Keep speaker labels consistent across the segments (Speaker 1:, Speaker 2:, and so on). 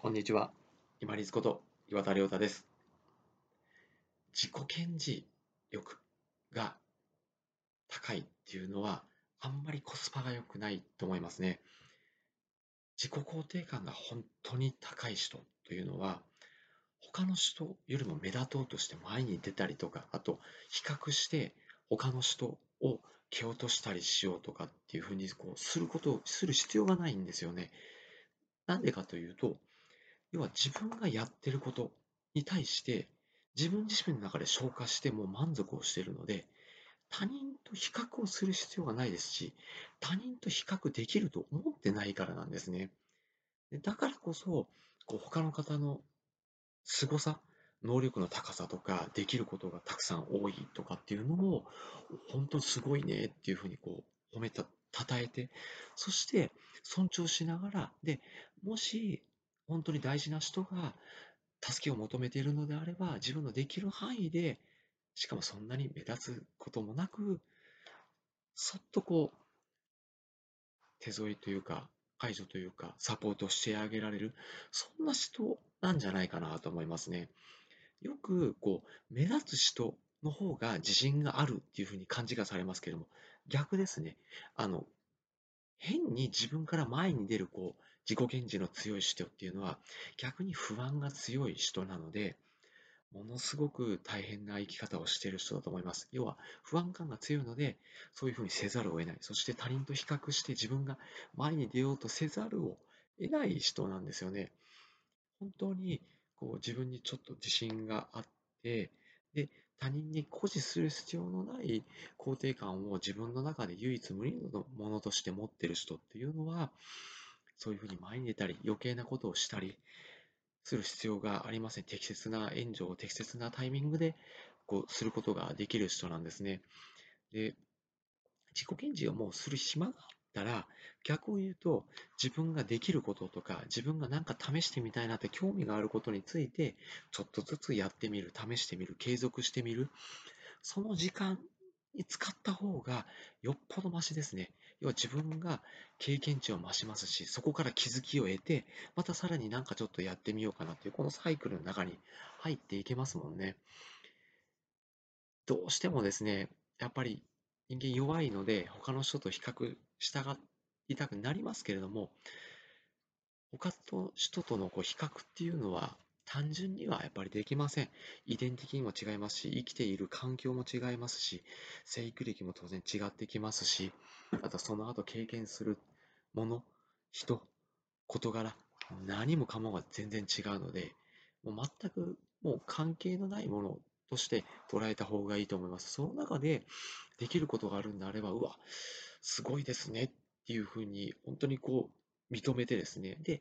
Speaker 1: こんにちは。今立こと岩田亮太です。自己顕示欲が高いっていうのはあんまりコスパが良くないと思いますね。自己肯定感が本当に高い人というのは他の人よりも目立とうとして前に出たりとか、あと比較して他の人を蹴落としたりしようとかっていうふうにこうすることをする必要がないんですよね。なんでかというと、要は自分がやってることに対して自分自身の中で消化しても満足をしているので、他人と比較をする必要がないですし、他人と比較できると思ってないからなんですね。だからこそ、こう他の方の凄さ、能力の高さとか、できることがたくさん多いとかっていうのを、本当すごいねっていうふうにこう褒めた、称えて、そして尊重しながら、で、もし本当に大事な人が助けを求めているのであれば、自分のできる範囲で、しかもそんなに目立つこともなく、そっとこう、手添いというか、介助というか、サポートしてあげられる、そんな人なんじゃないかなと思いますね。よく、こう、目立つ人の方が自信があるっていうふうに勘違いされますけども、逆ですね。あの、変に自分から前に出る、こう、自己顕示の強い人っていうのは逆に不安が強い人なので、ものすごく大変な生き方をしている人だと思います。要は不安感が強いので、そういうふうにせざるを得ない。そして他人と比較して自分が前に出ようとせざるを得ない人なんですよね。本当にこう自分にちょっと自信があって、で、他人に誇示する必要のない肯定感を自分の中で唯一無二のものとして持ってる人っていうのは、そういうふうに前に出たり、余計なことをしたりする必要がありません。適切な援助を適切なタイミングでこうすることができる人なんですね。で、自己顕示をもうする暇があったら、逆を言うと、自分ができることとか、自分が何か試してみたいなって興味があることについて、ちょっとずつやってみる、試してみる、継続してみる。その時間に使った方がよっぽどマシですね。要は自分が経験値を増しますし、そこから気づきを得て、またさらになんかちょっとやってみようかなっていう、このサイクルの中に入っていけますもんね。どうしてもですね、やっぱり人間弱いので、他の人と比較したがりたくなりますけれども、他の人とのこう比較っていうのは単純にはやっぱりできません。遺伝的にも違いますし、生きている環境も違いますし、生育歴も当然違ってきますし、あとその後経験するもの、人、事柄、何もかもが全然違うので、もう全くもう関係のないものとして捉えた方がいいと思います。その中でできることがあるんであれば、うわ、すごいですねっていうふうに、本当にこう認めてですね、で、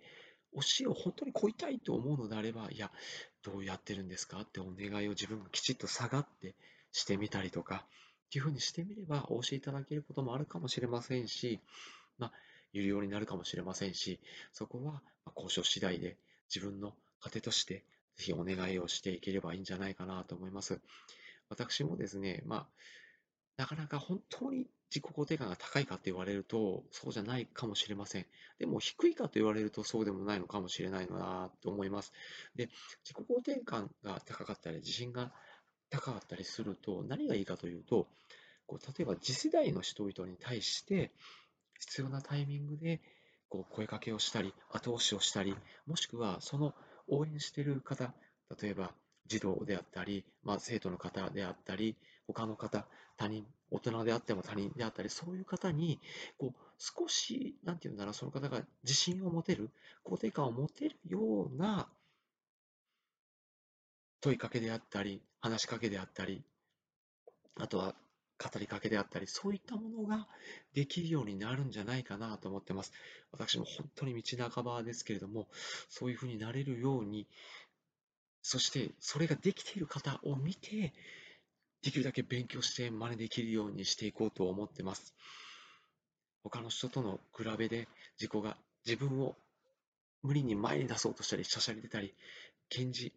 Speaker 1: 教えを本当に乞いたいと思うのであれば、いや、どうやってるんですかってお願いを自分がきちっと下がってしてみたりとか、っていうふうにしてみればお教えいただけることもあるかもしれませんし、まあ、有料になるかもしれませんし、そこは交渉次第で自分の糧としてぜひお願いをしていければいいんじゃないかなと思います。私もですね、まあ、なかなか本当に自己肯定感が高いかって言われると、そうじゃないかもしれません。でも低いかと言われるとそうでもないのかもしれないなと思います。で、自己肯定感が高かったり、自信が高かったりすると、何がいいかというと、こう例えば次世代の人々に対して、必要なタイミングでこう声かけをしたり、後押しをしたり、もしくはその応援している方、例えば児童であったり、まあ、生徒の方であったり、他の方、他人、大人であっても他人であったり、そういう方に、こう、少し、なんていうんだろう、その方が自信を持てる、肯定感を持てるような問いかけであったり、話しかけであったり、あとは語りかけであったり、そういったものができるようになるんじゃないかなと思ってます。私も本当に道半ばですけれども、そういうふうになれるように、そしてそれができている方を見て、できるだけ勉強して真似できるようにしていこうと思ってます。他の人との比べで自己が自分を無理に前に出そうとしたり、しゃしゃり出たり、検事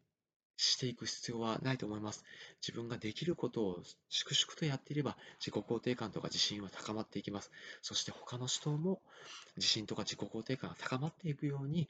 Speaker 1: していく必要はないと思います。自分ができることを粛々とやっていれば、自己肯定感とか自信は高まっていきます。そして他の人も自信とか自己肯定感が高まっていくように